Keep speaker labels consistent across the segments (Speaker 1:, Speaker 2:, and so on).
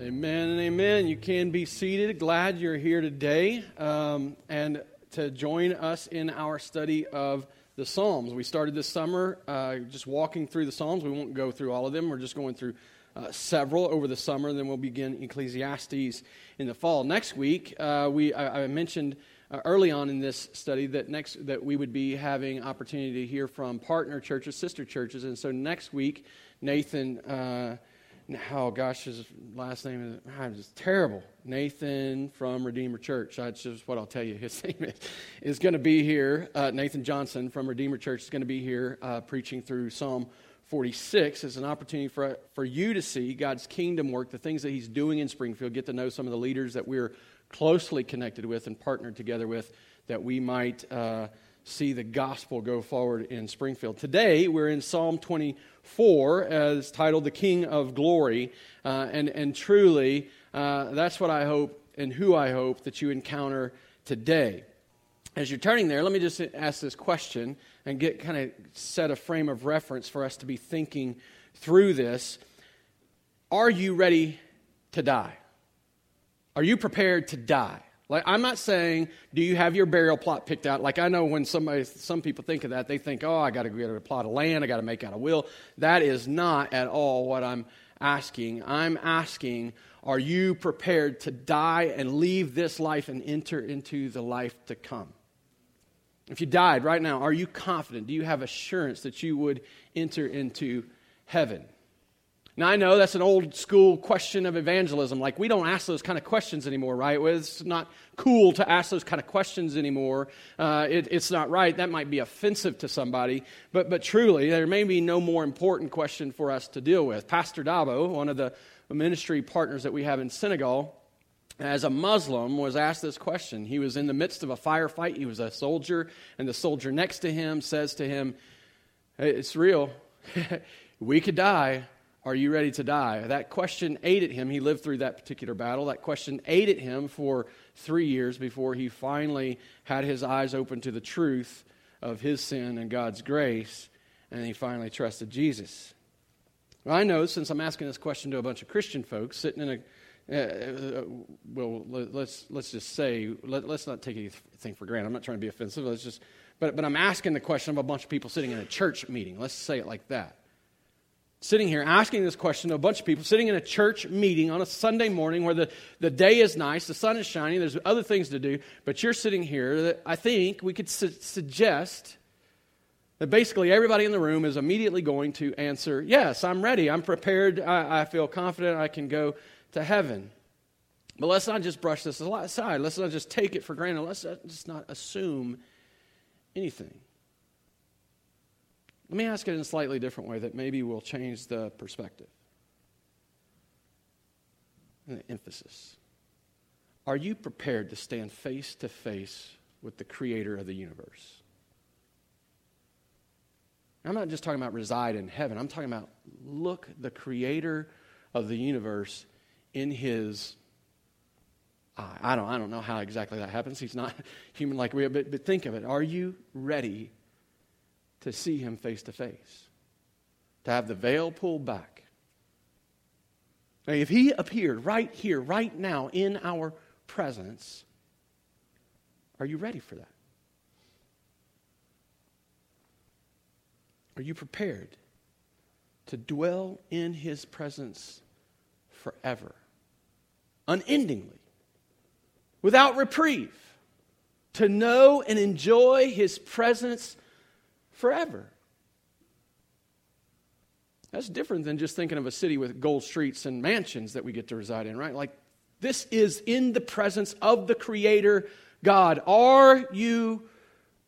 Speaker 1: Amen and amen. You can be seated. Glad you're here today um, and to join us in our study of the Psalms. We started this summer uh, just walking through the Psalms. We won't go through all of them. We're just going through uh, several over the summer. Then we'll begin Ecclesiastes in the fall. Next week, uh, we I, I mentioned uh, early on in this study that next that we would be having opportunity to hear from partner churches, sister churches, and so next week, Nathan. Uh, oh gosh, his last name is, is terrible. Nathan from Redeemer Church. That's just what I'll tell you. His name is, is going to be here. Uh, Nathan Johnson from Redeemer Church is going to be here uh, preaching through Psalm 46 as an opportunity for, for you to see God's kingdom work, the things that He's doing in Springfield, get to know some of the leaders that we're closely connected with and partnered together with, that we might uh, see the gospel go forward in Springfield. Today, we're in Psalm 24, as titled The King of Glory. Uh, and, and truly, uh, that's what I hope and who I hope that you encounter today. As you're turning there, let me just ask this question and get kind of set a frame of reference for us to be thinking through this. Are you ready to die? Are you prepared to die? Like I'm not saying, do you have your burial plot picked out? Like I know when somebody, some people think of that, they think, oh, I got to get a plot of land, I got to make out a will. That is not at all what I'm asking. I'm asking, are you prepared to die and leave this life and enter into the life to come? If you died right now, are you confident? Do you have assurance that you would enter into heaven? Now, I know that's an old school question of evangelism. Like, we don't ask those kind of questions anymore, right? It's not cool to ask those kind of questions anymore. Uh, it, it's not right. That might be offensive to somebody. But, but truly, there may be no more important question for us to deal with. Pastor Dabo, one of the ministry partners that we have in Senegal, as a Muslim, was asked this question. He was in the midst of a firefight. He was a soldier, and the soldier next to him says to him, It's real. we could die. Are you ready to die? That question ate at him. He lived through that particular battle. That question ate at him for three years before he finally had his eyes open to the truth of his sin and God's grace, and he finally trusted Jesus. Well, I know since I'm asking this question to a bunch of Christian folks sitting in a uh, uh well, let's let's just say let, us not take anything for granted. I'm not trying to be offensive. Let's just, but but I'm asking the question of a bunch of people sitting in a church meeting. Let's say it like that sitting here asking this question to a bunch of people, sitting in a church meeting on a Sunday morning where the, the day is nice, the sun is shining, there's other things to do, but you're sitting here that I think we could su- suggest that basically everybody in the room is immediately going to answer, Yes, I'm ready, I'm prepared, I, I feel confident I can go to heaven. But let's not just brush this aside. Let's not just take it for granted. Let's just not assume anything. Let me ask it in a slightly different way that maybe will change the perspective and the emphasis. Are you prepared to stand face to face with the creator of the universe? I'm not just talking about reside in heaven. I'm talking about look the creator of the universe in his eye. I don't, I don't know how exactly that happens. He's not human like we are, but, but think of it. Are you ready to see him face to face, to have the veil pulled back. Now, if he appeared right here, right now, in our presence, are you ready for that? Are you prepared to dwell in his presence forever, unendingly, without reprieve, to know and enjoy his presence forever. That's different than just thinking of a city with gold streets and mansions that we get to reside in, right? Like, this is in the presence of the Creator God. Are you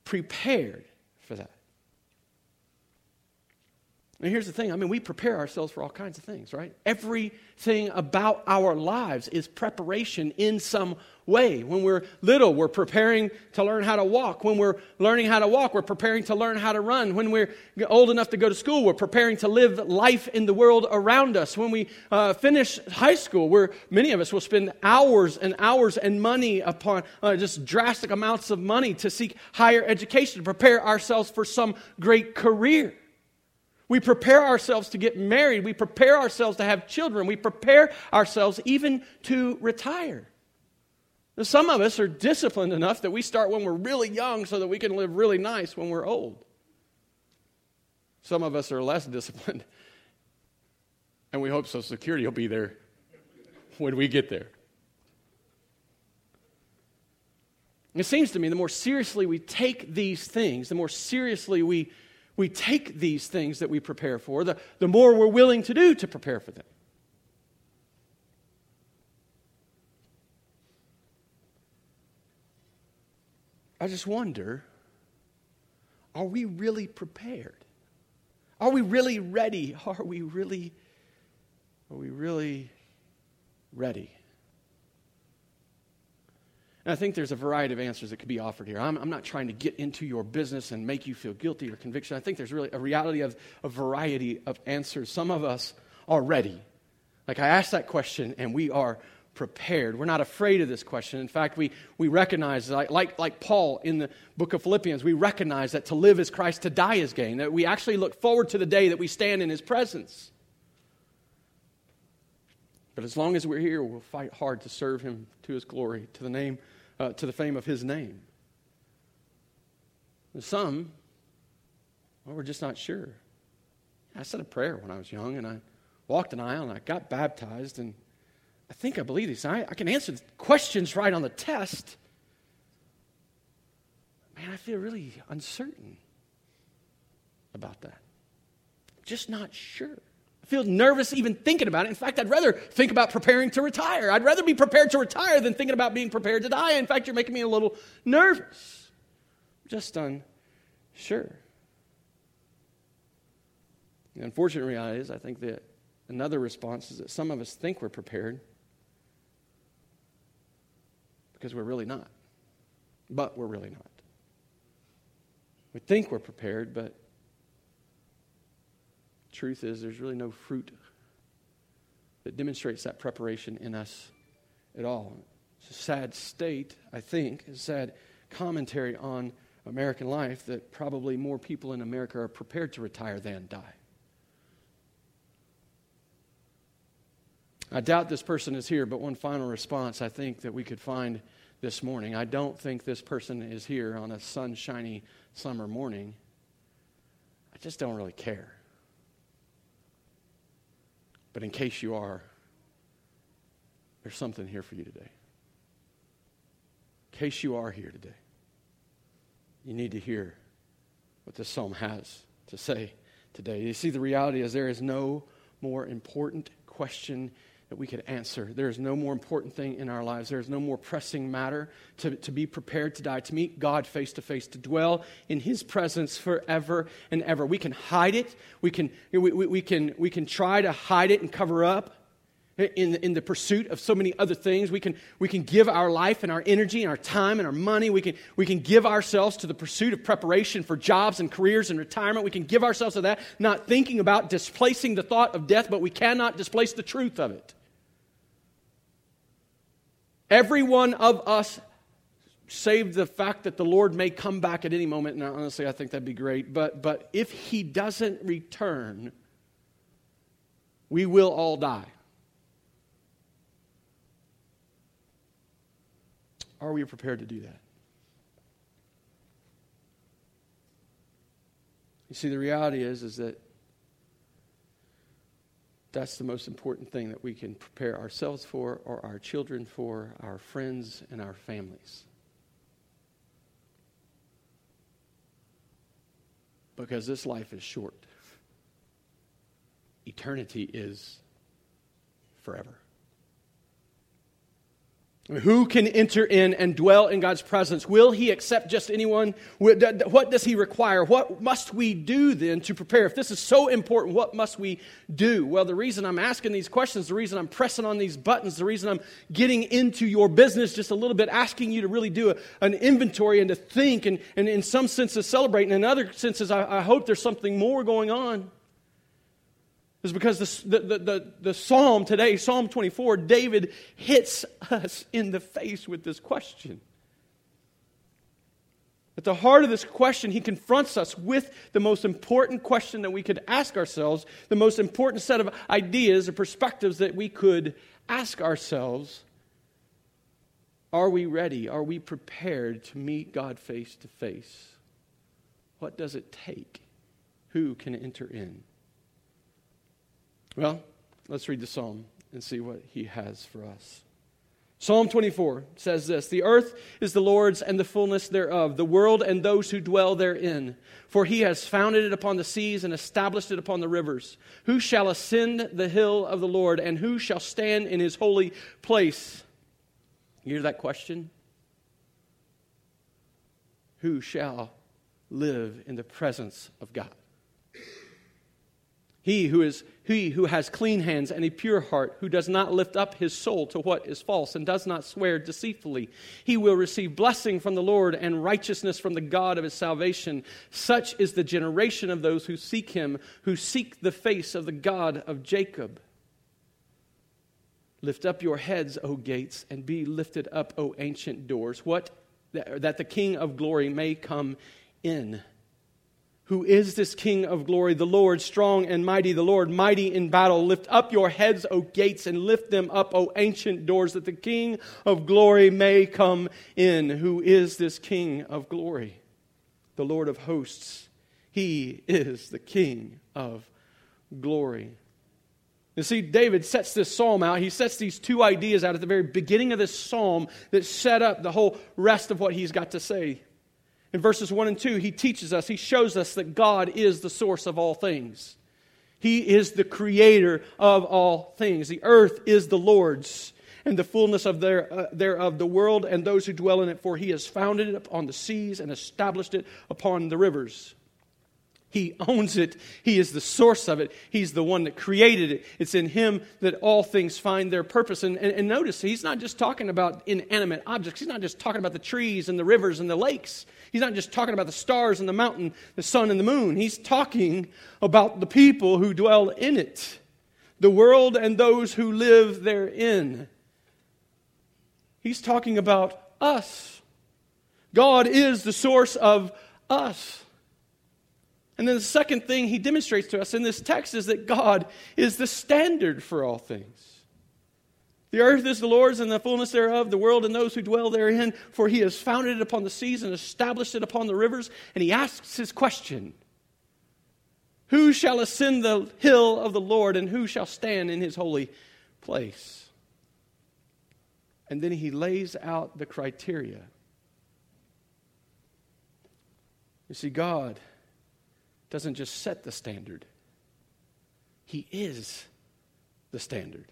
Speaker 1: prepared for that? And here's the thing I mean, we prepare ourselves for all kinds of things, right? Everything about our lives is preparation in some way. When we're little, we're preparing to learn how to walk. When we're learning how to walk, we're preparing to learn how to run. When we're old enough to go to school, we're preparing to live life in the world around us. When we uh, finish high school, where many of us will spend hours and hours and money upon uh, just drastic amounts of money to seek higher education, to prepare ourselves for some great career. We prepare ourselves to get married. We prepare ourselves to have children. We prepare ourselves even to retire. Some of us are disciplined enough that we start when we're really young so that we can live really nice when we're old. Some of us are less disciplined, and we hope Social Security will be there when we get there. It seems to me the more seriously we take these things, the more seriously we, we take these things that we prepare for, the, the more we're willing to do to prepare for them. I just wonder are we really prepared? Are we really ready? Are we really are we really ready? And I think there's a variety of answers that could be offered here. I'm, I'm, not trying to get into your business and make you feel guilty or conviction. I think there's really a reality of a variety of answers. Some of us are ready. Like I asked that question, and we are prepared. We're not afraid of this question. In fact, we, we recognize, like, like, like Paul in the book of Philippians, we recognize that to live is Christ, to die is gain, that we actually look forward to the day that we stand in his presence. But as long as we're here, we'll fight hard to serve him to his glory, to the name, uh, to the fame of his name. And some, well, we're just not sure. I said a prayer when I was young, and I walked an aisle, and I got baptized, and I think I believe these. I, I can answer questions right on the test. Man, I feel really uncertain about that. Just not sure I feel nervous even thinking about it. In fact, I'd rather think about preparing to retire. I'd rather be prepared to retire than thinking about being prepared to die. In fact, you're making me a little nervous. Just unsure. The unfortunate reality is, I think that another response is that some of us think we're prepared because we're really not. But we're really not. We think we're prepared, but truth is, there's really no fruit that demonstrates that preparation in us at all. It's a sad state, I think, a sad commentary on American life that probably more people in America are prepared to retire than die. I doubt this person is here, but one final response I think that we could find this morning. I don't think this person is here on a sunshiny summer morning. I just don't really care. But in case you are, there's something here for you today. In case you are here today, you need to hear what this psalm has to say today. You see, the reality is there is no more important question that we could answer. There is no more important thing in our lives. There is no more pressing matter to, to be prepared to die, to meet God face to face, to dwell in His presence forever and ever. We can hide it. We can, we, we, we can, we can try to hide it and cover up in, in the pursuit of so many other things. We can, we can give our life and our energy and our time and our money. We can, we can give ourselves to the pursuit of preparation for jobs and careers and retirement. We can give ourselves to that, not thinking about displacing the thought of death, but we cannot displace the truth of it. Every one of us, save the fact that the Lord may come back at any moment, and honestly, I think that'd be great. But, but if He doesn't return, we will all die. Are we prepared to do that? You see, the reality is, is that that's the most important thing that we can prepare ourselves for, or our children for, our friends, and our families. Because this life is short, eternity is forever. Who can enter in and dwell in God's presence? Will He accept just anyone? What does He require? What must we do then to prepare? If this is so important, what must we do? Well, the reason I'm asking these questions, the reason I'm pressing on these buttons, the reason I'm getting into your business just a little bit, asking you to really do a, an inventory and to think, and, and in some senses celebrate, and in other senses, I, I hope there's something more going on is because the, the, the, the, psalm today, Psalm 24, David hits us in the face with this question. At the heart of this question, he confronts us with the most important question that we could ask ourselves, the most important set of ideas or perspectives that we could ask ourselves. Are we ready? Are we prepared to meet God face to face? What does it take? Who can enter in? Well, let's read the psalm and see what he has for us. Psalm 24 says this The earth is the Lord's and the fullness thereof, the world and those who dwell therein. For he has founded it upon the seas and established it upon the rivers. Who shall ascend the hill of the Lord, and who shall stand in his holy place? You hear that question? Who shall live in the presence of God? He who is he who has clean hands and a pure heart, who does not lift up his soul to what is false and does not swear deceitfully, he will receive blessing from the Lord and righteousness from the God of his salvation. Such is the generation of those who seek him, who seek the face of the God of Jacob. Lift up your heads, O gates, and be lifted up, O ancient doors, what that the King of glory may come in. Who is this King of glory? The Lord, strong and mighty, the Lord, mighty in battle. Lift up your heads, O gates, and lift them up, O ancient doors, that the King of glory may come in. Who is this King of glory? The Lord of hosts. He is the King of glory. You see, David sets this psalm out. He sets these two ideas out at the very beginning of this psalm that set up the whole rest of what he's got to say. In verses 1 and 2, he teaches us, he shows us that God is the source of all things. He is the creator of all things. The earth is the Lord's, and the fullness of their, uh, thereof the world and those who dwell in it, for he has founded it upon the seas and established it upon the rivers. He owns it. He is the source of it. He's the one that created it. It's in Him that all things find their purpose. And, and, and, notice, He's not just talking about inanimate objects. He's not just talking about the trees and the rivers and the lakes. He's not just talking about the stars and the mountain, the sun and the moon. He's talking about the people who dwell in it, the world and those who live therein. He's talking about us. God is the source of us. And then the second thing he demonstrates to us in this text is that God is the standard for all things. The earth is the Lord's and the fullness thereof, the world and those who dwell therein, for he has founded it upon the seas and established it upon the rivers. And he asks his question Who shall ascend the hill of the Lord, and who shall stand in his holy place? And then he lays out the criteria. You see, God doesn't just set the standard, He is the standard.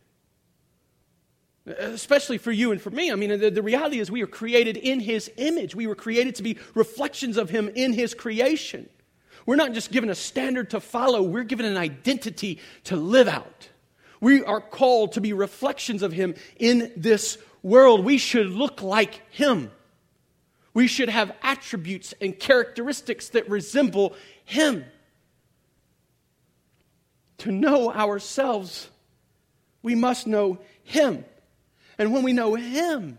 Speaker 1: Especially for you and for me. I mean, the, the, reality is we are created in His image. We were created to be reflections of Him in His creation. We're not just given a standard to follow, we're given an identity to live out. We are called to be reflections of Him in this world. We should look like Him. We should have attributes and characteristics that resemble him. To know ourselves, we must know Him. And when we know Him,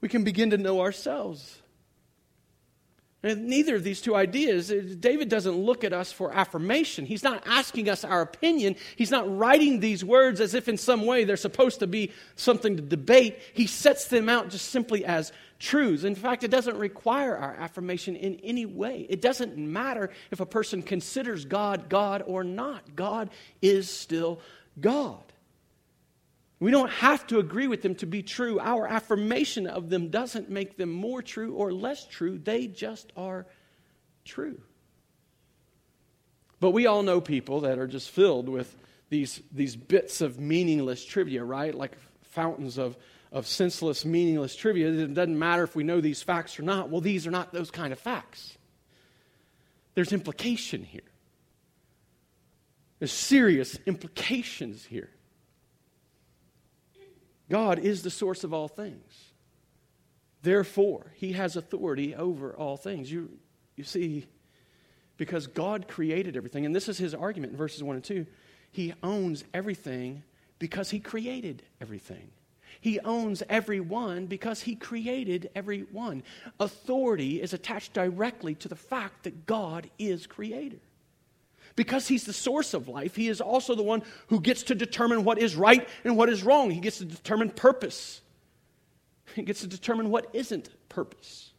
Speaker 1: we can begin to know ourselves. And neither of these two ideas, uh, David doesn't look at us for affirmation. He's not asking us our opinion. He's not writing these words as if in some way they're supposed to be something to debate. He sets them out just simply as truths. In fact, it doesn't require our affirmation in any way. It doesn't matter if a person considers God God or not. God is still God. We don't have to agree with them to be true. Our affirmation of them doesn't make them more true or less true. They just are true. But we all know people that are just filled with these, these bits of meaningless trivia, right? Like fountains of of senseless, meaningless trivia. It doesn't matter if we know these facts or not. Well, these are not those kind of facts. There's implication here, there's serious implications here. God is the source of all things. Therefore, he has authority over all things. You, you see, because God created everything, and this is his argument in verses 1 and 2, he owns everything because he created everything. He owns every one because he created every one. Authority is attached directly to the fact that God is creator. Because he's the source of life, he is also the one who gets to determine what is right and what is wrong. He gets to determine purpose. He gets to determine what isn't purpose.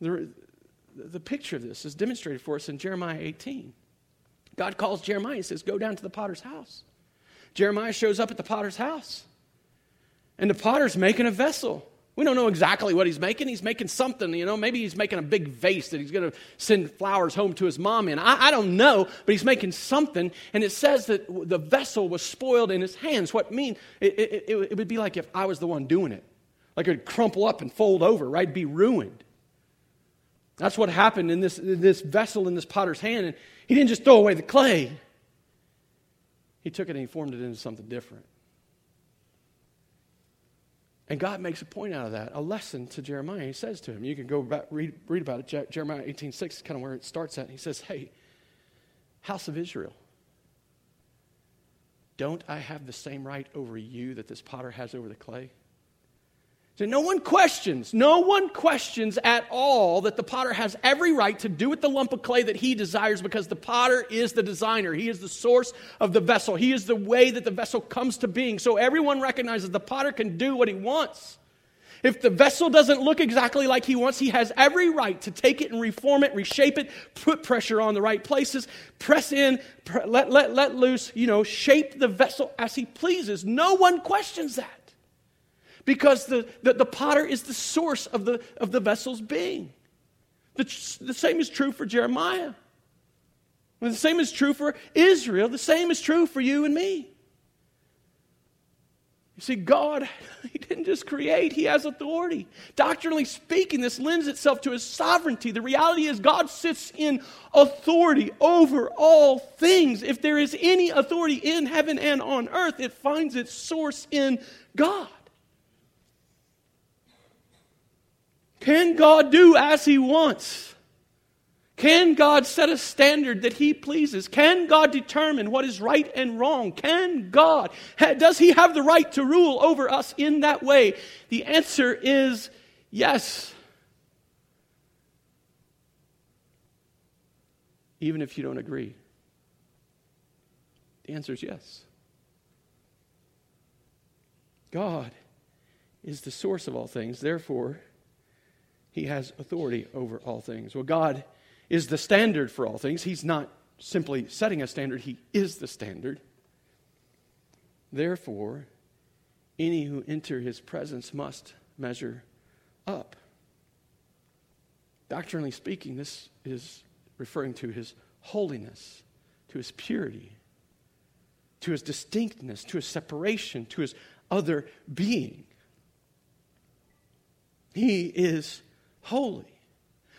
Speaker 1: The, the picture of this is demonstrated for us in Jeremiah 18. God calls Jeremiah and says, Go down to the potter's house. Jeremiah shows up at the potter's house, and the potter's making a vessel. We don't know exactly what he's making. He's making something, you know. Maybe he's making a big vase that he's going to send flowers home to his mom in. I, I, don't know, but he's making something. And it says that the vessel was spoiled in his hands. What mean? It, it, it, it would be like if I was the one doing it. Like it would crumple up and fold over, right? Be ruined. That's what happened in this, in this vessel in this potter's hand. And he didn't just throw away the clay, he took it and he formed it into something different. And God makes a point out of that, a lesson to Jeremiah. He says to him, you can go back, read, read about it. Jeremiah 18.6 is kind of where it starts at. He says, hey, house of Israel, don't I have the same right over you that this potter has over the clay? So no one questions, no one questions at all that the potter has every right to do with the lump of clay that he desires because the potter is the designer. He is the source of the vessel. He is the way that the vessel comes to being. So everyone recognizes the potter can do what he wants. If the vessel doesn't look exactly like he wants, he has every right to take it and reform it, reshape it, put pressure on the right places, press in, let, let, let loose, you know, shape the vessel as he pleases. No one questions that because the, the, the, potter is the source of the, of the vessel's being. The, the same is true for Jeremiah. the same is true for Israel. The same is true for you and me. You see, God, He didn't just create, He has authority. Doctrinally speaking, this lends itself to His sovereignty. The reality is, God sits in authority over all things. If there is any authority in heaven and on earth, it finds its source in God. Can God do as He wants? Can God set a standard that He pleases? Can God determine what is right and wrong? Can God, does He have the right to rule over us in that way? The answer is yes. Even if you don't agree, the answer is yes. God is the source of all things. Therefore, he has authority over all things. Well, God is the standard for all things. He's not simply setting a standard, He is the standard. Therefore, any who enter His presence must measure up. Doctrinally speaking, this is referring to His holiness, to His purity, to His distinctness, to His separation, to His other being. He is holy.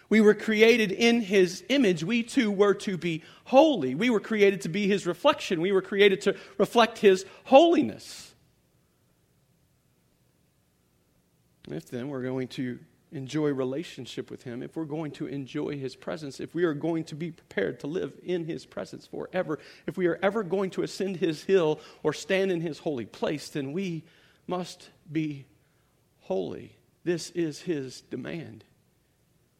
Speaker 1: We were created in his image. We too were to be holy. We were created to be his reflection. We were created to reflect his holiness. If then we're going to enjoy relationship with him, if we're going to enjoy his presence, if we are going to be prepared to live in his presence forever, if we are ever going to ascend his hill or stand in his holy place, then we must be holy. This is his demand.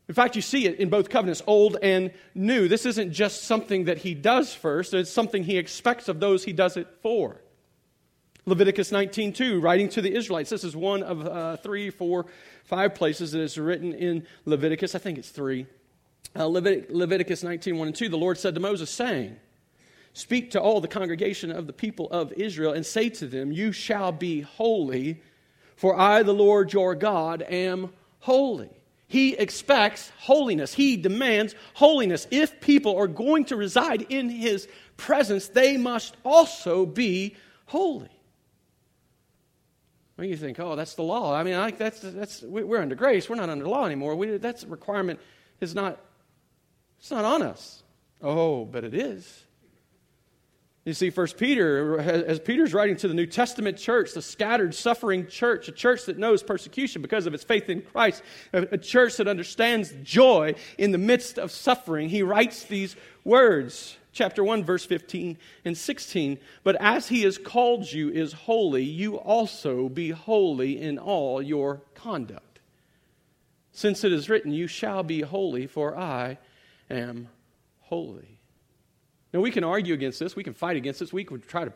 Speaker 1: In fact, you see it in both covenants, old and new. This isn't just something that he does first, it's something he expects of those he does it for. Leviticus 19:2, writing to the Israelites. This is one of uh, three, four, five places that is written in Leviticus. I think it's three. Uh, Levit- Leviticus 19, 1 and 2. The Lord said to Moses, saying, Speak to all the congregation of the people of Israel and say to them, You shall be holy, for I, the Lord your God, am holy. He expects holiness. He demands holiness. If people are going to reside in His presence, they must also be holy. Well, you think, oh, that's the law. I mean, I, that's, that's, we're under grace. We're not under law anymore. We, that's requirement is not, it's not on us. Oh, but it is. You see, First Peter, as Peter's writing to the New Testament church, the scattered, suffering church, a church that knows persecution because of its faith in Christ, a church that understands joy in the midst of suffering, he writes these words. chapter 1 verse 15 and 16 but as he has called you is holy you also be holy in all your conduct since it is written you shall be holy for i am holy now we can argue against this we can fight against this we can try to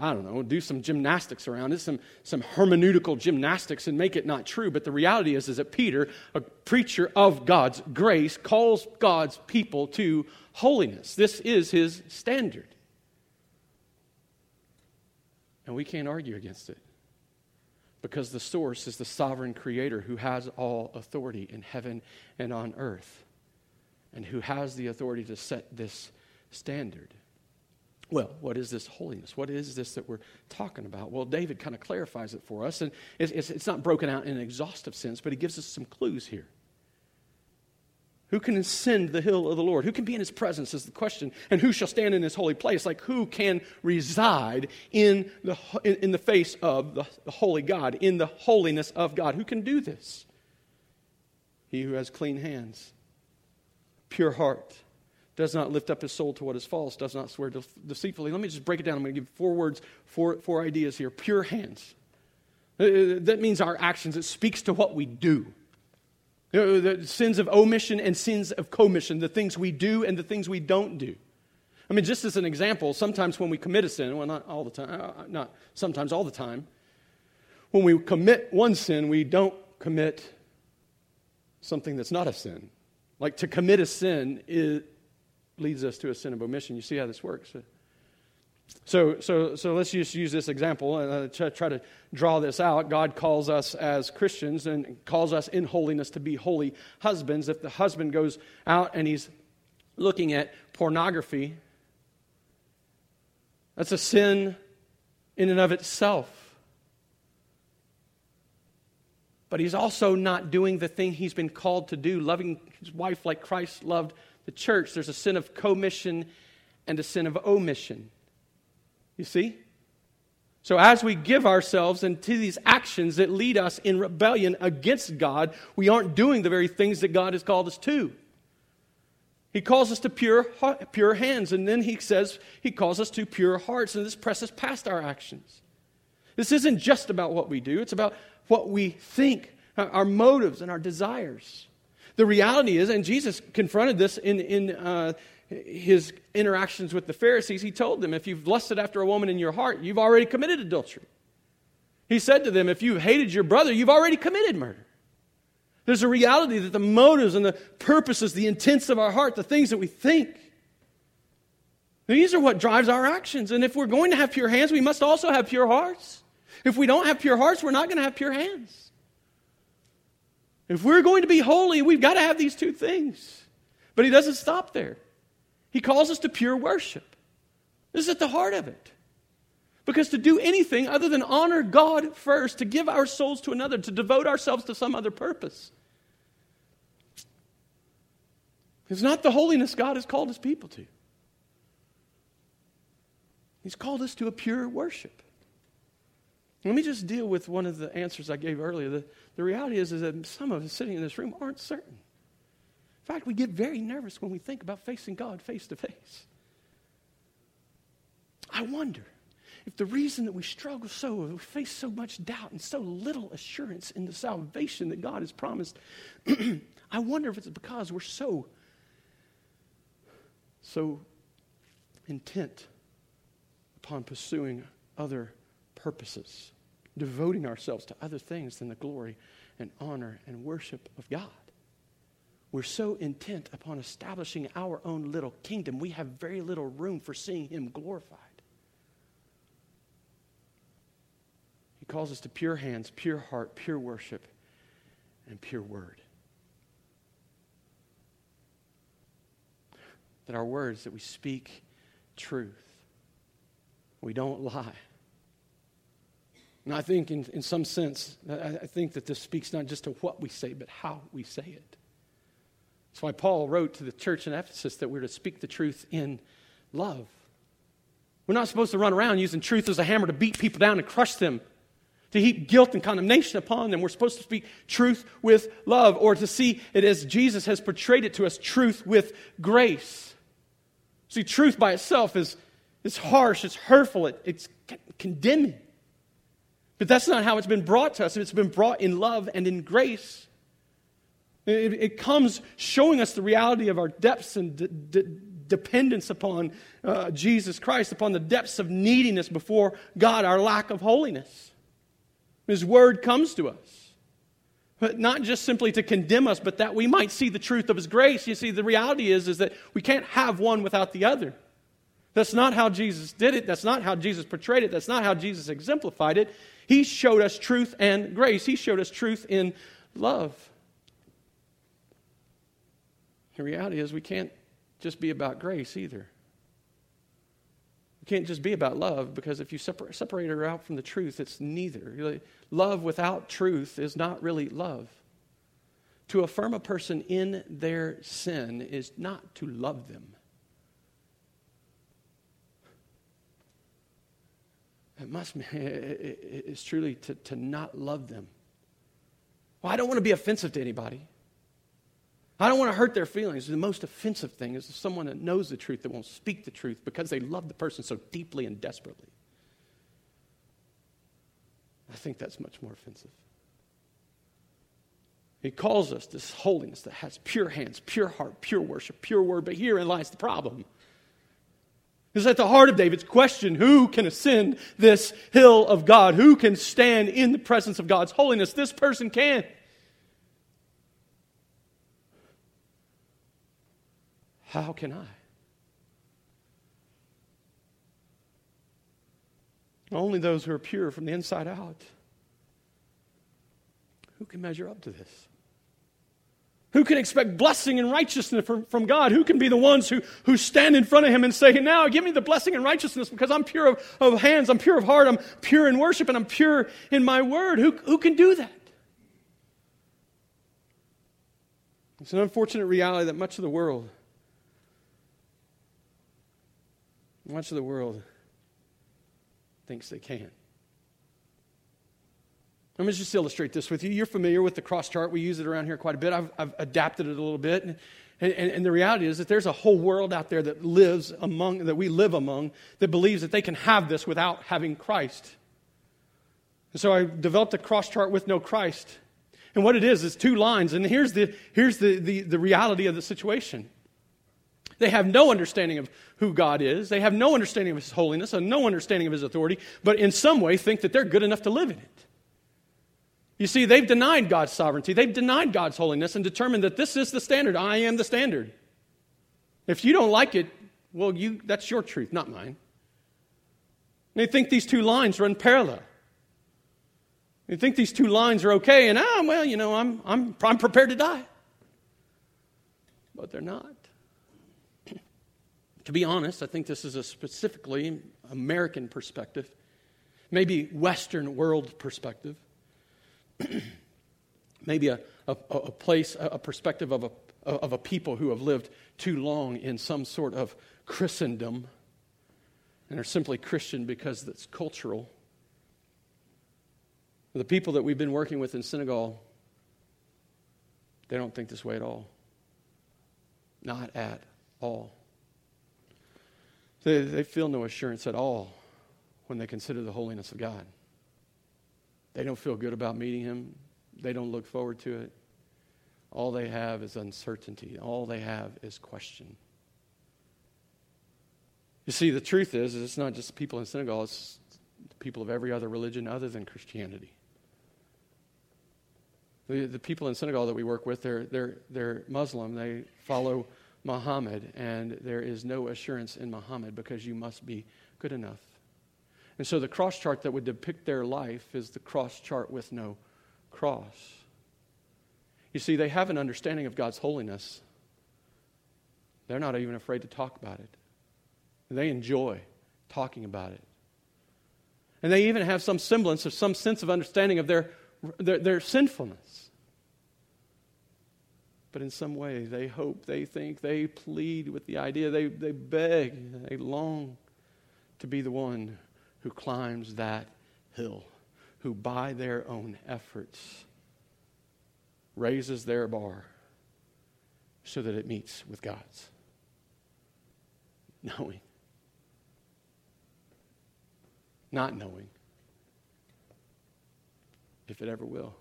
Speaker 1: I don't know, do some gymnastics around it, some, some hermeneutical gymnastics and make it not true. But the reality is, is that Peter, a preacher of God's grace, calls God's people to holiness. This is his standard. And we can't argue against it because the source is the sovereign creator who has all authority in heaven and on earth and who has the authority to set this standard. Well, what is this holiness? What is this that we're talking about? Well, David kind of clarifies it for us, and it's, it's, it's, not broken out in an exhaustive sense, but he gives us some clues here. Who can ascend the hill of the Lord? Who can be in his presence is the question. And who shall stand in his holy place? Like, who can reside in the, in, in the face of the, the holy God, in the holiness of God? Who can do this? He who has clean hands, pure heart does not lift up his soul to what is false, does not swear deceitfully. Let me just break it down. I'm going to give four words, four, four ideas here. Pure hands. Uh, uh, that means our actions. It speaks to what we do. You know, the sins of omission and sins of commission, the things we do and the things we don't do. I mean, just as an example, sometimes when we commit a sin, well, not all the time, uh, not sometimes all the time, when we commit one sin, we don't commit something that's not a sin. Like to commit a sin is, leads us to a sin of omission. You see how this works. So, so, so let's just use this example and uh, try to draw this out. God calls us as Christians and calls us in holiness to be holy husbands. If the husband goes out and he's looking at pornography, that's a sin in and of itself. But he's also not doing the thing he's been called to do, loving his wife like Christ loved the church, there's a sin of commission and a sin of omission. You see? So, as we give ourselves into these actions that lead us in rebellion against God, we aren't doing the very things that God has called us to. He calls us to pure, pure hands, and then he says he calls us to pure hearts, and this presses past our actions. This isn't just about what we do, it's about what we think, our motives, and our desires. The reality is, and Jesus confronted this in, in uh, his interactions with the Pharisees, he told them, if you've lusted after a woman in your heart, you've already committed adultery. He said to them, if you've hated your brother, you've already committed murder. There's a reality that the motives and the purposes, the intents of our heart, the things that we think, these are what drives our actions. And if we're going to have pure hands, we must also have pure hearts. If we don't have pure hearts, we're not going to have pure hands. If we're going to be holy, we've got to have these two things. But he doesn't stop there. He calls us to pure worship. This is at the heart of it. Because to do anything other than honor God first, to give our souls to another, to devote ourselves to some other purpose, is not the holiness God has called his people to. He's called us to a pure worship. Let me just deal with one of the answers I gave earlier. The, the reality is, is that some of us sitting in this room aren't certain. In fact, we get very nervous when we think about facing God face to face. I wonder if the reason that we struggle so, we face so much doubt and so little assurance in the salvation that God has promised, I wonder if it's because we're so, so intent upon pursuing other purposes, devoting ourselves to other things than the glory and honor and worship of God. We're so intent upon establishing our own little kingdom, we have very little room for seeing Him glorified. He calls us to pure hands, pure heart, pure worship, and pure word. That our words, that we speak truth, we don't lie. And I think, in, in some sense, I, I think that this speaks not just to what we say, but how we say it. That's why Paul wrote to the church in Ephesus that we're to speak the truth in love. We're not supposed to run around using truth as a hammer to beat people down and crush them, to heap guilt and condemnation upon them. We're supposed to speak truth with love, or to see it as Jesus has portrayed it to us truth with grace. See, truth by itself is, is harsh, it's hurtful, it, it's condemning. But that's not how it's been brought to us. It's been brought in love and in grace. It, it comes showing us the reality of our depths and de- de- dependence upon uh, Jesus Christ, upon the depths of neediness before God, our lack of holiness. His word comes to us. But not just simply to condemn us, but that we might see the truth of His grace. You see, the reality is, is that we can't have one without the other. That's not how Jesus did it. That's not how Jesus portrayed it. That's not how Jesus exemplified it. He showed us truth and grace. He showed us truth in love. The reality is, we can't just be about grace either. We can't just be about love because if you separate, her out from the truth, it's neither. Love without truth is not really love. To affirm a person in their sin is not to love them. It must be, it's truly to, to not love them. Well, I don't want to be offensive to anybody. I don't want to hurt their feelings. The most offensive thing is someone that knows the truth that won't speak the truth because they love the person so deeply and desperately. I think that's much more offensive. He calls us this holiness that has pure hands, pure heart, pure worship, pure word, but herein lies the problem. Is at the heart of David's question who can ascend this hill of God? Who can stand in the presence of God's holiness? This person can. How can I? Only those who are pure from the inside out. Who can measure up to this? Who can expect blessing and righteousness from, from God? Who can be the ones who, who stand in front of Him and say, Now give me the blessing and righteousness because I'm pure of, of hands, I'm pure of heart, I'm pure in worship, and I'm pure in my word? Who, who can do that? It's an unfortunate reality that much of the world Much of the world thinks they can. Let me just illustrate this with you. You're familiar with the cross chart. We use it around here quite a bit. I've, I've adapted it a little bit. And, and, and, the reality is that there's a whole world out there that lives among, that we live among, that believes that they can have this without having Christ. And so I developed a cross chart with no Christ. And what it is is two lines. And here's the, here's the, the, the reality of the situation. They have no understanding of who God is. They have no understanding of His holiness and no understanding of His authority, but in some way think that they're good enough to live in it. You see, they've denied God's sovereignty. They've denied God's holiness and determined that this is the standard. I am the standard. If you don't like it, well, you, that's your truth, not mine. They think these two lines run parallel. They think these two lines are okay, and ah, well, you know, I'm, I'm, I'm prepared to die. But they're not. To be honest, I think this is a specifically American perspective, maybe Western world perspective, maybe a, a, a, place, a perspective of a, of a people who have lived too long in some sort of Christendom and are simply Christian because it's cultural. The people that we've been working with in Senegal, they don't think this way at all. Not at all. They, they feel no assurance at all when they consider the holiness of God. They don't feel good about meeting Him, they don't look forward to it. All they have is uncertainty, all they have is question. You see, the truth is, is it's not just people in Senegal, it's people of every other religion other than Christianity. The, the people in Senegal that we work with, they're, they're, they're Muslim. They follow Muhammad, and there is no assurance in Muhammad because you must be good enough. And so the cross chart that would depict their life is the cross chart with no cross. You see, they have an understanding of God's holiness. They're not even afraid to talk about it. They enjoy talking about it. And they even have some semblance of some sense of understanding of their, their, their sinfulness. But in some way, they hope, they think, they plead with the idea, they, they beg, they long to be the one who climbs that hill, who by their own efforts raises their bar so that it meets with God's. knowing. Not knowing if it ever will.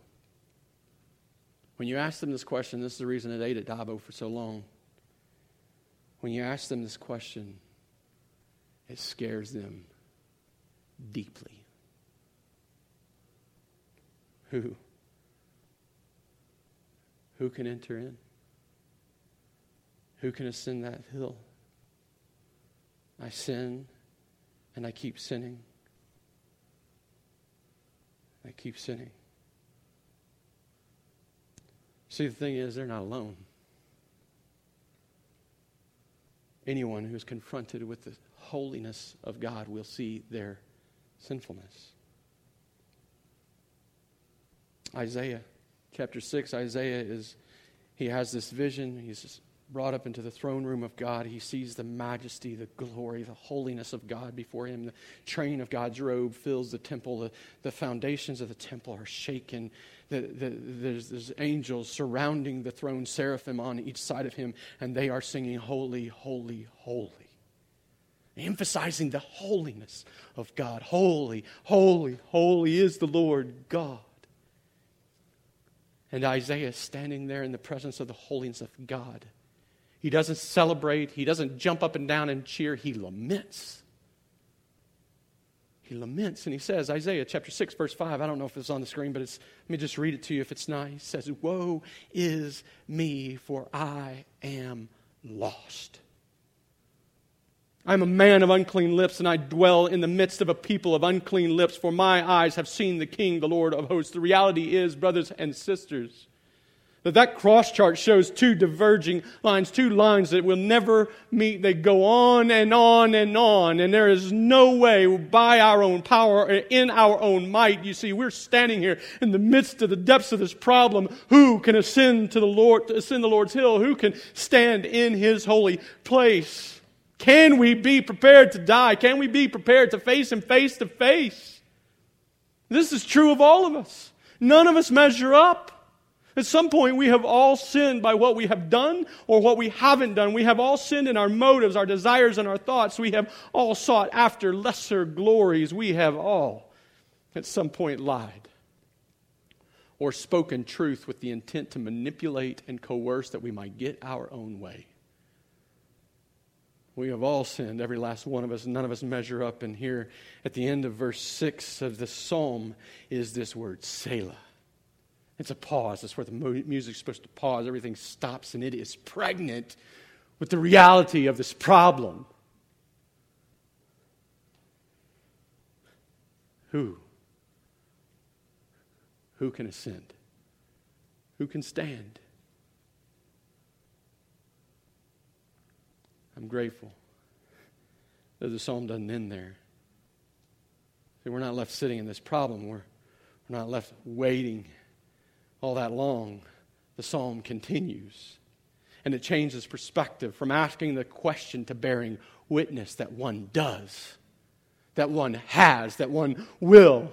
Speaker 1: When you ask them this question, this is the reason it ate at Dabo for so long. When you ask them this question, it scares them deeply. Who? Who can enter in? Who can ascend that hill? I sin and I keep sinning. I keep sinning. See, the thing is, they're not alone. Anyone who's confronted with the holiness of God will see their sinfulness. Isaiah chapter 6, Isaiah is, he has this vision. He's brought up into the throne room of God. He sees the majesty, the glory, the holiness of God before him. The train of God's robe fills the temple. The, the foundations of the temple are shaken. The, the, there's, there's angels surrounding the throne, seraphim on each side of him, and they are singing, Holy, holy, holy. Emphasizing the holiness of God. Holy, holy, holy is the Lord God. And Isaiah standing there in the presence of the holiness of God. He doesn't celebrate, he doesn't jump up and down and cheer, he laments. He laments and he says, Isaiah chapter 6, verse 5, I don't know if it's on the screen, but it's, let me just read it to you if it's not. He says, Woe is me, for I am lost. I'm a man of unclean lips, and I dwell in the midst of a people of unclean lips, for my eyes have seen the King, the Lord of hosts. The reality is, brothers and sisters, that that cross chart shows two diverging lines, two lines that will never meet. They go on and on and on, and there is no way by our own power, in our own might. You see, we're standing here in the midst of the depths of this problem. Who can ascend to the Lord, ascend the Lord's hill? Who can stand in His holy place? Can we be prepared to die? Can we be prepared to face Him face to face? This is true of all of us. None of us measure up. At some point, we have all sinned by what we have done or what we haven't done. We have all sinned in our motives, our desires, and our thoughts. We have all sought after lesser glories. We have all, at some point, lied or spoken truth with the intent to manipulate and coerce that we might get our own way. We have all sinned, every last one of us. None of us measure up. And here at the end of verse 6 of the psalm is this word, Selah. It's a pause. That's where the music's supposed to pause. Everything stops, and it is pregnant with the reality of this problem. Who? Who can ascend? Who can stand? I'm grateful that the psalm doesn't end there. See, we're not left sitting in this problem. We're, we're not left waiting all that long. The psalm continues. And it changes perspective from asking the question to bearing witness that one does, that one has, that one will.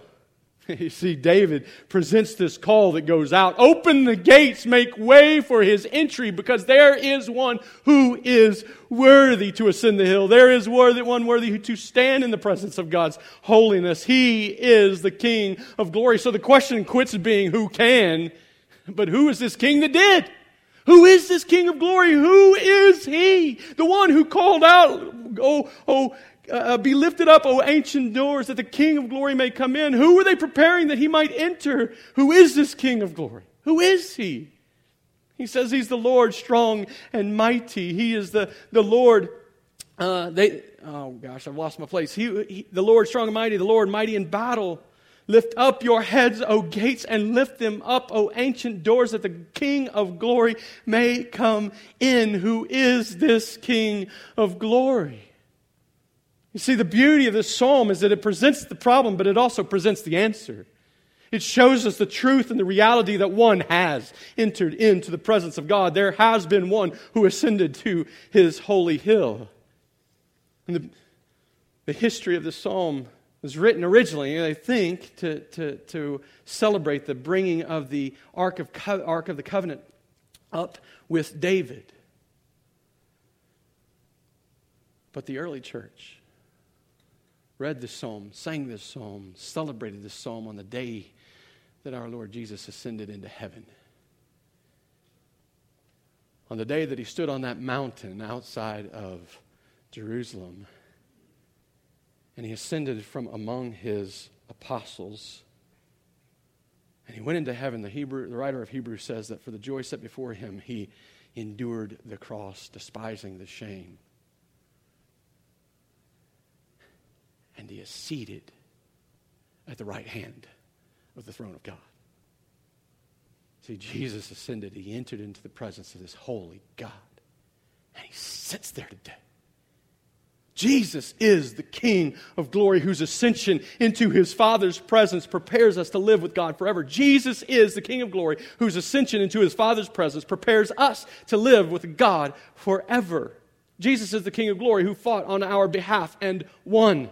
Speaker 1: You see, David presents this call that goes out Open the gates, make way for his entry, because there is one who is worthy to ascend the hill. There is one worthy to stand in the presence of God's holiness. He is the King of glory. So the question quits being who can, but who is this King that did? Who is this King of glory? Who is he? The one who called out, Oh, oh, uh, uh, be lifted up, O ancient doors, that the King of glory may come in. Who were they preparing that he might enter? Who is this King of glory? Who is he? He says he's the Lord, strong and mighty. He is the, the Lord. Uh, they, oh gosh, I've lost my place. He, he, the Lord, strong and mighty, the Lord, mighty in battle. Lift up your heads, O gates, and lift them up, O ancient doors, that the King of glory may come in. Who is this King of glory? You see, the beauty of this psalm is that it presents the problem, but it also presents the answer. It shows us the truth and the reality that one has entered into the presence of God. There has been one who ascended to his holy hill. And the, the history of this psalm was written originally, I think, to, to, to celebrate the bringing of the Ark of, Co- Ark of the Covenant up with David. But the early church read this psalm, sang this psalm, celebrated this psalm on the day that our Lord Jesus ascended into heaven. On the day that he stood on that mountain outside of Jerusalem and he ascended from among his apostles and he went into heaven. The, Hebrew, the writer of Hebrews says that for the joy set before him, he endured the cross, despising the shame. And he is seated at the right hand of the throne of God. See, Jesus ascended. He entered into the presence of this holy God. And he sits there today. Jesus is the King of glory whose ascension into his Father's presence prepares us to live with God forever. Jesus is the King of glory whose ascension into his Father's presence prepares us to live with God forever. Jesus is the King of glory who fought on our behalf and won.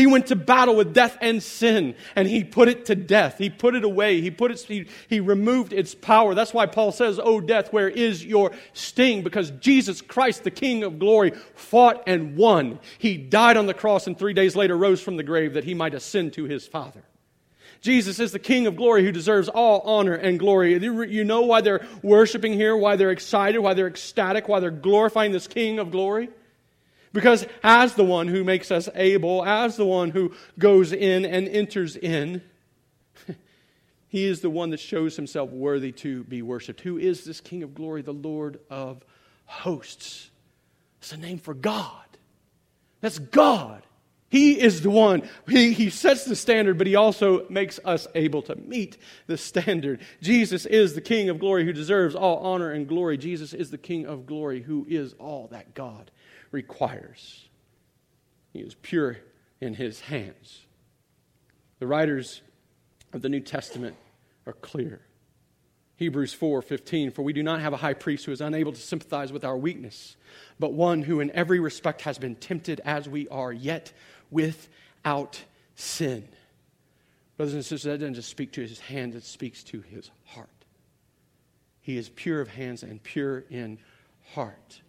Speaker 1: He went to battle with death and sin, and he put it to death. He put it away. He, put it, he, he removed its power. That's why Paul says, O death, where is your sting? Because Jesus Christ, the King of glory, fought and won. He died on the cross and three days later rose from the grave that he might ascend to his Father. Jesus is the King of glory who deserves all honor and glory. You know why they're worshiping here, why they're excited, why they're ecstatic, why they're glorifying this King of glory? Because as the one who makes us able, as the one who goes in and enters in, he is the one that shows himself worthy to be worshiped. Who is this King of glory? The Lord of hosts. It's a name for God. That's God. He is the one. He, he sets the standard, but he also makes us able to meet the standard. Jesus is the King of glory who deserves all honor and glory. Jesus is the King of glory who is all that God requires. He is pure in his hands. The writers of the New Testament are clear. Hebrews 4:15 For we do not have a high priest who is unable to sympathize with our weakness, but one who in every respect has been tempted as we are, yet without sin. Brothers and sisters, that doesn't just speak to his hands, it speaks to his heart. He is pure of hands and pure in heart.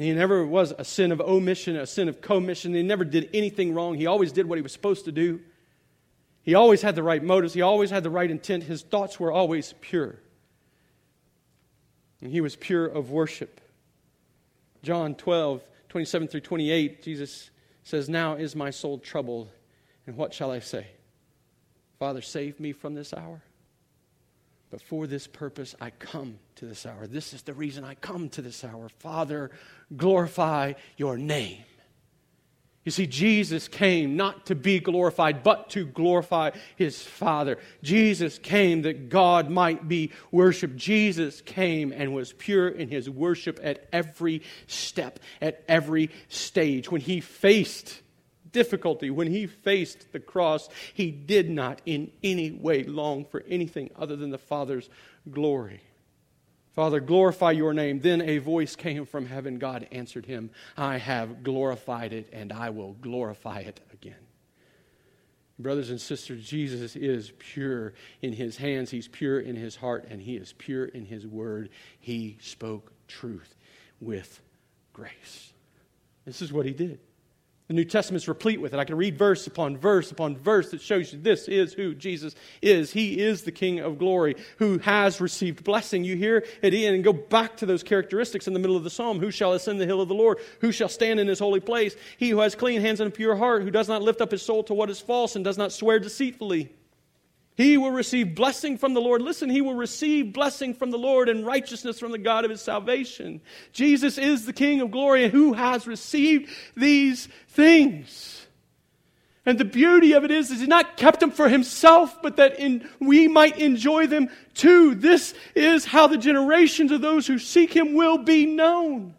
Speaker 1: He never was a sin of omission, a sin of commission. He never did anything wrong. He always did what he was supposed to do. He always had the right motives. He always had the right intent. His thoughts were always pure. And he was pure of worship. John 12, 27 through 28, Jesus says, Now is my soul troubled, and what shall I say? Father, save me from this hour. But for this purpose I come to this hour. This is the reason I come to this hour. Father, glorify your name. You see, Jesus came not to be glorified, but to glorify his Father. Jesus came that God might be worshiped. Jesus came and was pure in his worship at every step, at every stage. When he faced difficulty, when he faced the cross, he did not in any way long for anything other than the Father's glory. Father, glorify your name. Then a voice came from heaven. God answered him, I have glorified it, and I will glorify it again. Brothers and sisters, Jesus is pure in his hands, he's pure in his heart, and he is pure in his word. He spoke truth with grace. This is what he did. The New Testament is replete with it. I can read verse upon verse upon verse that shows you this is who Jesus is. He is the King of glory who has received blessing. You hear it in and go back to those characteristics in the middle of the psalm. Who shall ascend the hill of the Lord? Who shall stand in his holy place? He who has clean hands and a pure heart, who does not lift up his soul to what is false and does not swear deceitfully. He will receive blessing from the Lord. Listen, he will receive blessing from the Lord and righteousness from the God of his salvation. Jesus is the King of glory who has received these things. And the beauty of it is, is he not kept them for himself, but that in, we might enjoy them too. This is how the generations of those who seek him will be known.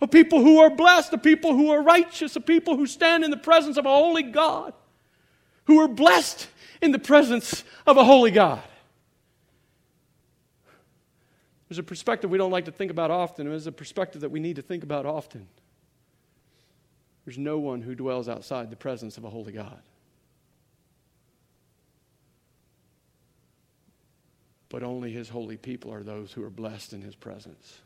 Speaker 1: A people who are blessed, a people who are righteous, a people who stand in the presence of a holy God, who are blessed in the presence of a holy God. There's a perspective we don't like to think about often. There's a perspective that we need to think about often. There's no one who dwells outside the presence of a holy God. But only his holy people are those who are blessed in his presence.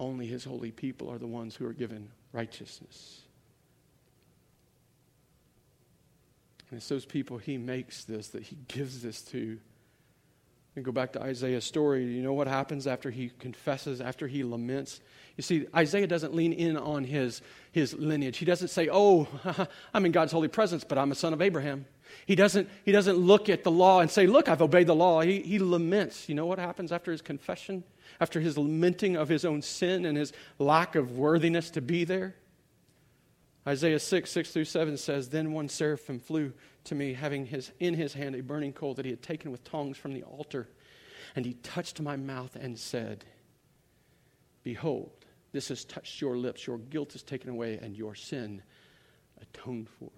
Speaker 1: only his holy people are the ones who are given righteousness. And it's those people he makes this, that he gives this to. And go back to Isaiah's story. You know what happens after he confesses, after he laments? You see, Isaiah doesn't lean in on his, his lineage. He doesn't say, Oh, I'm in God's holy presence, but I'm a son of Abraham. He doesn't, he doesn't look at the law and say, Look, I've obeyed the law. He, he laments. You know what happens after his confession? After his lamenting of his own sin and his lack of worthiness to be there? Isaiah 6, 6 through 7 says, Then one seraphim flew to me, having his, in his hand a burning coal that he had taken with tongs from the altar. And he touched my mouth and said, Behold, this has touched your lips. Your guilt is taken away, and your sin atoned for.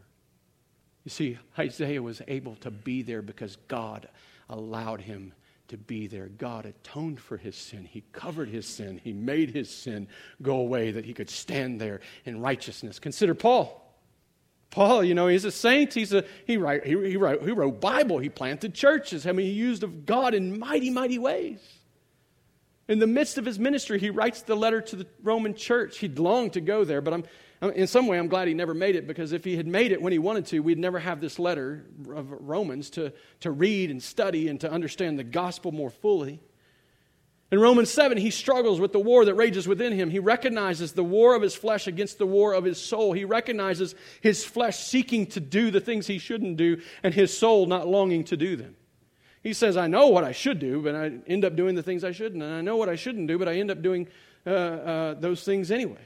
Speaker 1: You see, Isaiah was able to be there because God allowed him to be there. God atoned for his sin. He covered his sin. He made his sin go away that he could stand there in righteousness. Consider Paul. Paul, you know, he's a saint. He's a, he, write, he, he, wrote, he wrote Bible. He planted churches. I mean, he used of God in mighty, mighty ways. In the midst of his ministry, he writes the letter to the Roman church. He'd longed to go there, but I'm, in some way, I'm glad he never made it because if he had made it when he wanted to, we'd never have this letter of Romans to, to read and study and to understand the gospel more fully. In Romans 7, he struggles with the war that rages within him. He recognizes the war of his flesh against the war of his soul. He recognizes his flesh seeking to do the things he shouldn't do and his soul not longing to do them. He says, I know what I should do, but I end up doing the things I shouldn't. And I know what I shouldn't do, but I end up doing uh, uh, those things anyway.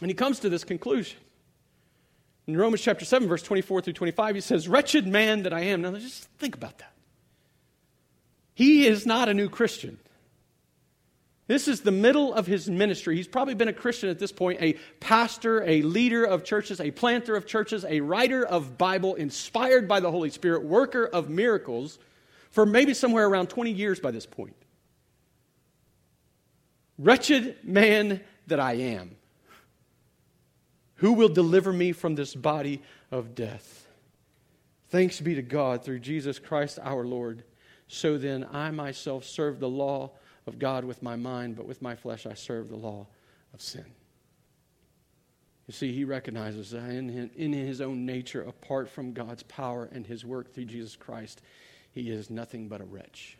Speaker 1: And he comes to this conclusion. In Romans chapter 7, verse 24 through 25, he says, Wretched man that I am. Now, just think about that. He is not a new Christian. This is the middle of his ministry. He's probably been a Christian at this point, a pastor, a leader of churches, a planter of churches, a writer of Bible, inspired by the Holy Spirit, worker of miracles for maybe somewhere around 20 years by this point. Wretched man that I am. Who will deliver me from this body of death? Thanks be to God through Jesus Christ our Lord. So then, I myself serve the law of God with my mind, but with my flesh I serve the law of sin. You see, he recognizes that in, in his own nature, apart from God's power and his work through Jesus Christ, he is nothing but a wretch.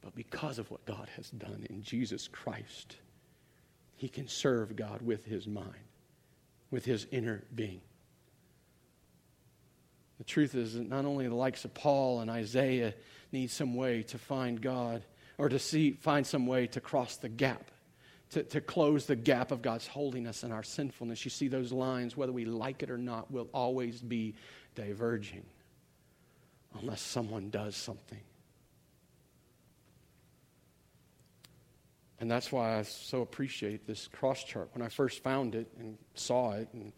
Speaker 1: But because of what God has done in Jesus Christ, he can serve God with his mind, with his inner being. The truth is that not only the likes of Paul and Isaiah need some way to find God or to see, find some way to cross the gap, to, to close the gap of God's holiness and our sinfulness. You see, those lines, whether we like it or not, will always be diverging unless someone does something. And that's why I so appreciate this cross chart. When I first found it and saw it, and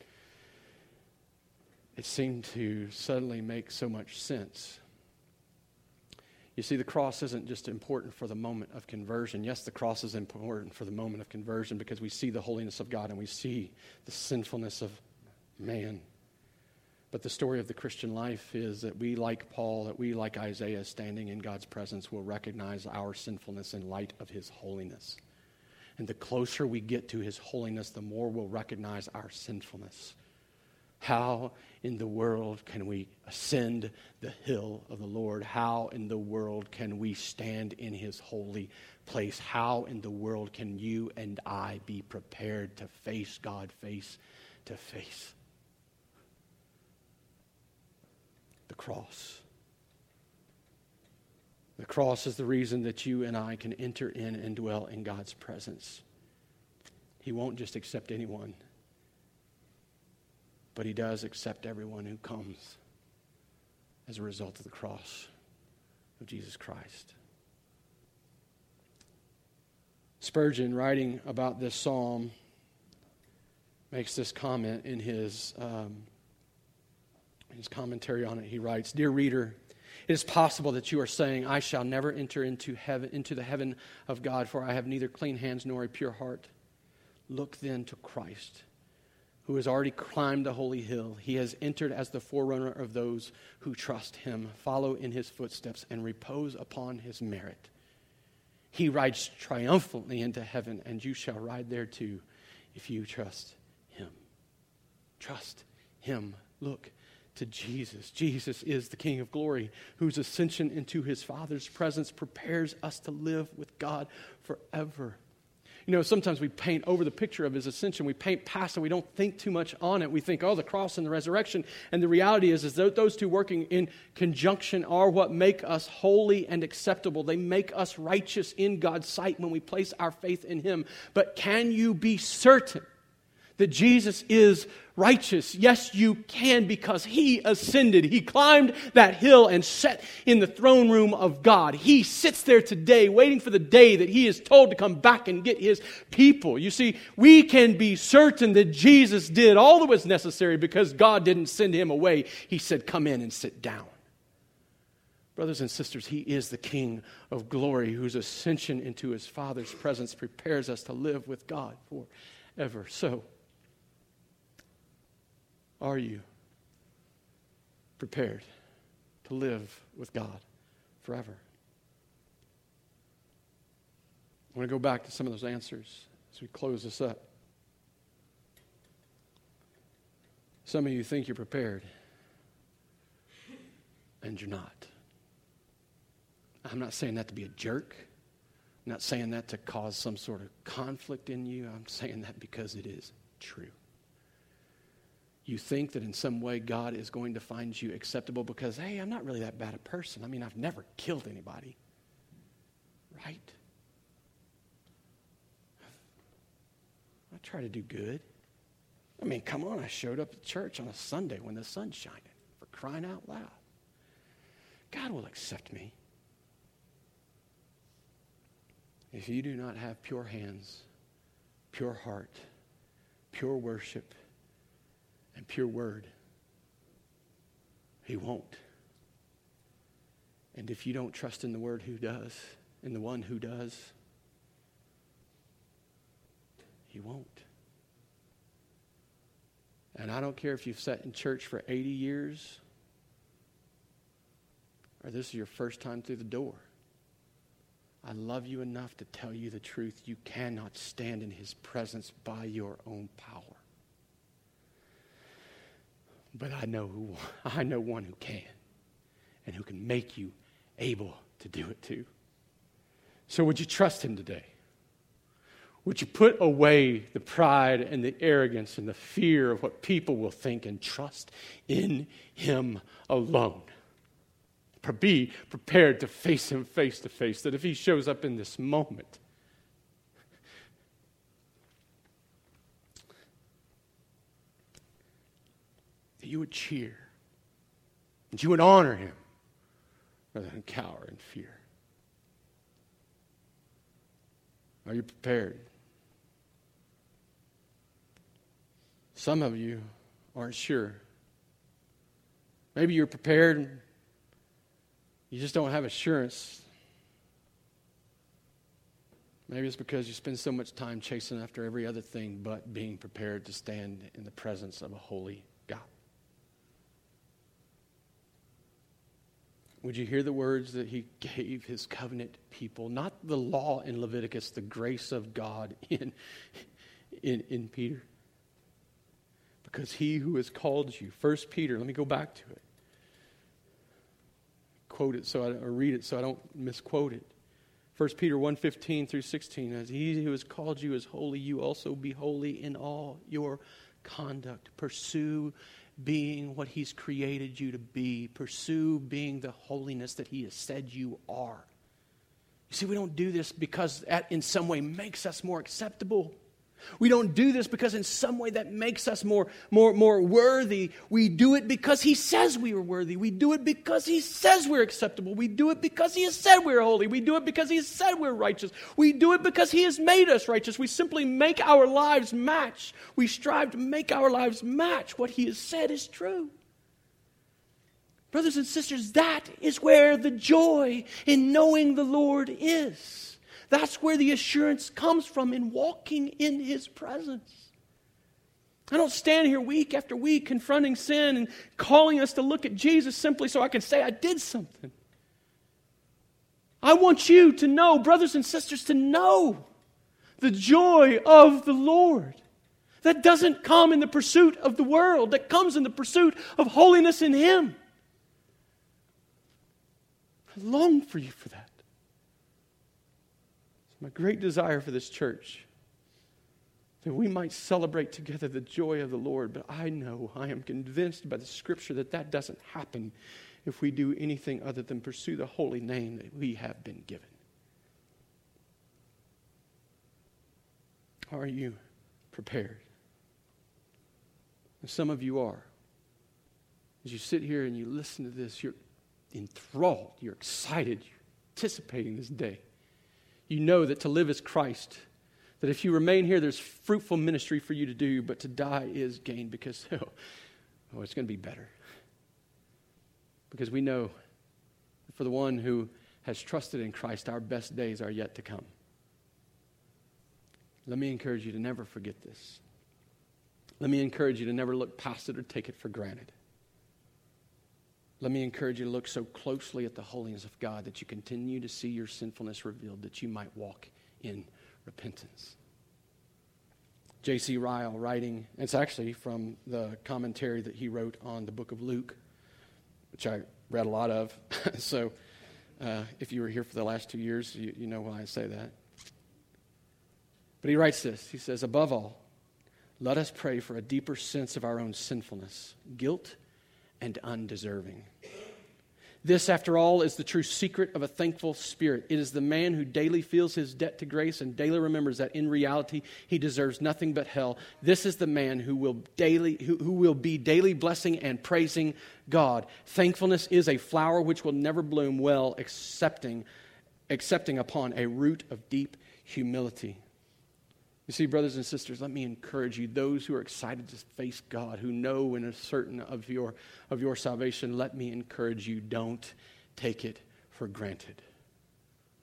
Speaker 1: it seemed to suddenly make so much sense. You see, the cross isn't just important for the moment of conversion. Yes, the cross is important for the moment of conversion because we see the holiness of God and we see the sinfulness of man. But the story of the Christian life is that we, like Paul, that we, like Isaiah, standing in God's presence, will recognize our sinfulness in light of his holiness. And the closer we get to his holiness, the more we'll recognize our sinfulness. How in the world can we ascend the hill of the Lord? How in the world can we stand in his holy place? How in the world can you and I be prepared to face God face to face? The cross. The cross is the reason that you and I can enter in and dwell in God's presence. He won't just accept anyone but he does accept everyone who comes as a result of the cross of Jesus Christ. Spurgeon, writing about this psalm, makes this comment in his, um, his commentary on it. He writes Dear reader, it is possible that you are saying, I shall never enter into, heaven, into the heaven of God, for I have neither clean hands nor a pure heart. Look then to Christ who has already climbed the holy hill. He has entered as the forerunner of those who trust him, follow in his footsteps, and repose upon his merit. He rides triumphantly into heaven, and you shall ride there too if you trust him. Trust him. Look to Jesus. Jesus is the King of glory, whose ascension into his Father's presence prepares us to live with God forever. You know, sometimes we paint over the picture of his ascension. We paint past it. We don't think too much on it. We think, oh, the cross and the resurrection. And the reality is, is those two working in conjunction are what make us holy and acceptable. They make us righteous in God's sight when we place our faith in him. But can you be certain that Jesus is righteous? Yes, you can because he ascended. He climbed that hill and sat in the throne room of God. He sits there today waiting for the day that he is told to come back and get his people. You see, we can be certain that Jesus did all that was necessary because God didn't send him away. He said, Come in and sit down. Brothers and sisters, He is the King of glory whose ascension into His Father's presence prepares us to live with God forever. So, are you prepared to live with God forever? I want to go back to some of those answers as we close this up. Some of you think you're prepared, and you're not. I'm not saying that to be a jerk. I'm not saying that to cause some sort of conflict in you. I'm saying that because it is true you think that in some way God is going to find you acceptable because, hey, I'm not really that bad a person. I mean, I've never killed anybody. Right? I try to do good. I mean, come on, I showed up at church on a Sunday when the sun's shining, for crying out loud. God will accept me. If you do not have pure hands, pure heart, pure worship, and pure word. He won't. And if you don't trust in the word, who does? In the one who does? He won't. And I don't care if you've sat in church for 80 years or this is your first time through the door. I love you enough to tell you the truth. You cannot stand in his presence by your own power. But I know who I know one who can and who can make you able to do it too. So would you trust him today? Would you put away the pride and the arrogance and the fear of what people will think and trust in him alone? Be prepared to face him face to face, that if he shows up in this moment, that you would cheer, that you would honor him rather than cower in fear. Are you prepared? Some of you aren't sure. Maybe you're prepared, you just don't have assurance. Maybe it's because you spend so much time chasing after every other thing but being prepared to stand in the presence of a holy God. Would you hear the words that he gave his covenant people? Not the law in Leviticus, the grace of God in, in, in Peter. Because he who has called you, First Peter, let me go back to it. Quote it so I or read it so I don't misquote it. 1 Peter 1:15 through 16 as he who has called you is holy you also be holy in all your conduct pursue being what He's created you to be. Pursue being the holiness that He has said you are. You see, we don't do this because that in some way makes us more acceptable. We don't do this because in some way that makes us more, more, more worthy. We do it because He says we are worthy. We do it because He says we're acceptable. We do it because He has said we're holy. We do it because He has said we're righteous. We do it because He has made us righteous. We simply make our lives match. We strive to make our lives match what He has said is true. Brothers and sisters, that is where the joy in knowing the Lord is. That's where the assurance comes from in walking in His presence. I don't stand here week after week confronting sin and calling us to look at Jesus simply so I can say I did something. I want you to know, brothers and sisters, to know the joy of the Lord. That doesn't come in the pursuit of the world, that comes in the pursuit of holiness in Him. I long for you for that. My great desire for this church that we might celebrate together the joy of the Lord. But I know, I am convinced by the scripture that that doesn't happen if we do anything other than pursue the holy name that we have been given. Are you prepared? And some of you are. As you sit here and you listen to this, you're enthralled, you're excited, you're anticipating this day. You know that to live is Christ, that if you remain here, there's fruitful ministry for you to do, but to die is gain because, oh, oh it's going to be better. Because we know for the one who has trusted in Christ, our best days are yet to come. Let me encourage you to never forget this. Let me encourage you to never look past it or take it for granted. Let me encourage you to look so closely at the holiness of God that you continue to see your sinfulness revealed, that you might walk in repentance. J.C. Ryle writing, it's actually from the commentary that he wrote on the book of Luke, which I read a lot of. so uh, if you were here for the last two years, you, you know why I say that. But he writes this He says, Above all, let us pray for a deeper sense of our own sinfulness, guilt, and undeserving. This, after all, is the true secret of a thankful spirit. It is the man who daily feels his debt to grace and daily remembers that in reality he deserves nothing but hell. This is the man who will, daily, who, who will be daily blessing and praising God. Thankfulness is a flower which will never bloom well, excepting, excepting upon a root of deep humility. You see, brothers and sisters, let me encourage you, those who are excited to face God, who know and are certain of your, of your salvation, let me encourage you, don't take it for granted.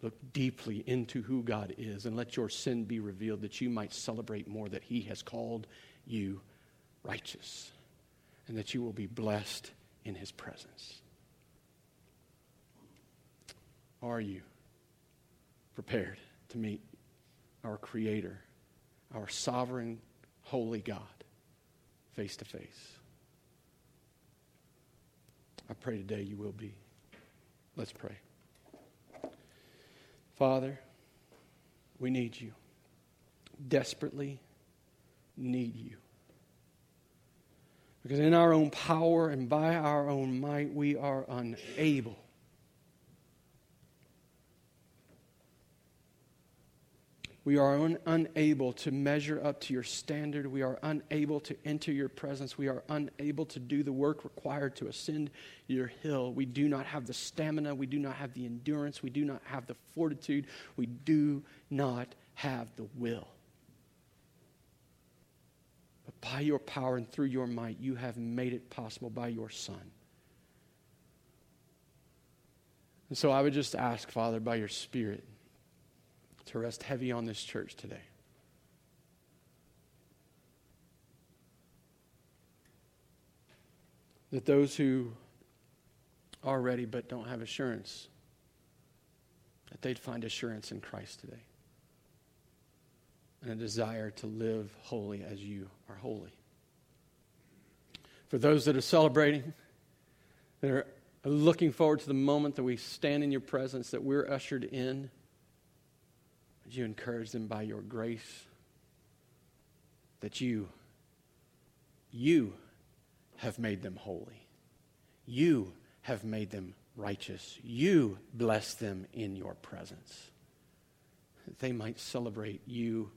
Speaker 1: Look deeply into who God is and let your sin be revealed that you might celebrate more that He has called you righteous and that you will be blessed in His presence. Are you prepared to meet our Creator? Our sovereign, holy God face to face. I pray today you will be. Let's pray. Father, we need you. Desperately need you. Because in our own power and by our own might, we are unable We are un- unable to measure up to your standard. We are unable to enter your presence. We are unable to do the work required to ascend your hill. We do not have the stamina. We do not have the endurance. We do not have the fortitude. We do not have the will. But by your power and through your might, you have made it possible by your Son. And so I would just ask, Father, by your Spirit, to rest heavy on this church today. That those who are ready but don't have assurance, that they'd find assurance in Christ today. And a desire to live holy as you are holy. For those that are celebrating, that are looking forward to the moment that we stand in your presence, that we're ushered in would you encourage them by your grace that you, you have made them holy. You have made them righteous. You bless them in your presence. That they might celebrate you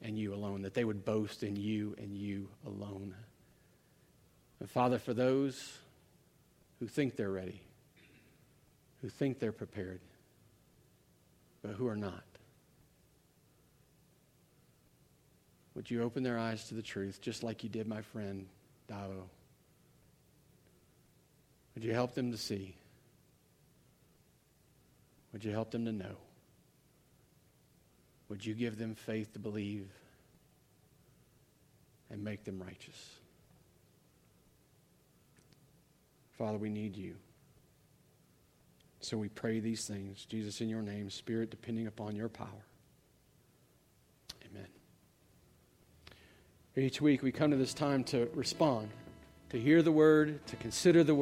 Speaker 1: and you alone, that they would boast in you and you alone. And Father, for those who think they're ready, who think they're prepared, but who are not, Would you open their eyes to the truth, just like you did my friend Davo? Would you help them to see? Would you help them to know? Would you give them faith to believe and make them righteous? Father, we need you So we pray these things, Jesus, in your name, Spirit, depending upon your power. Amen. Each week we come to this time to respond, to hear the word, to consider the word.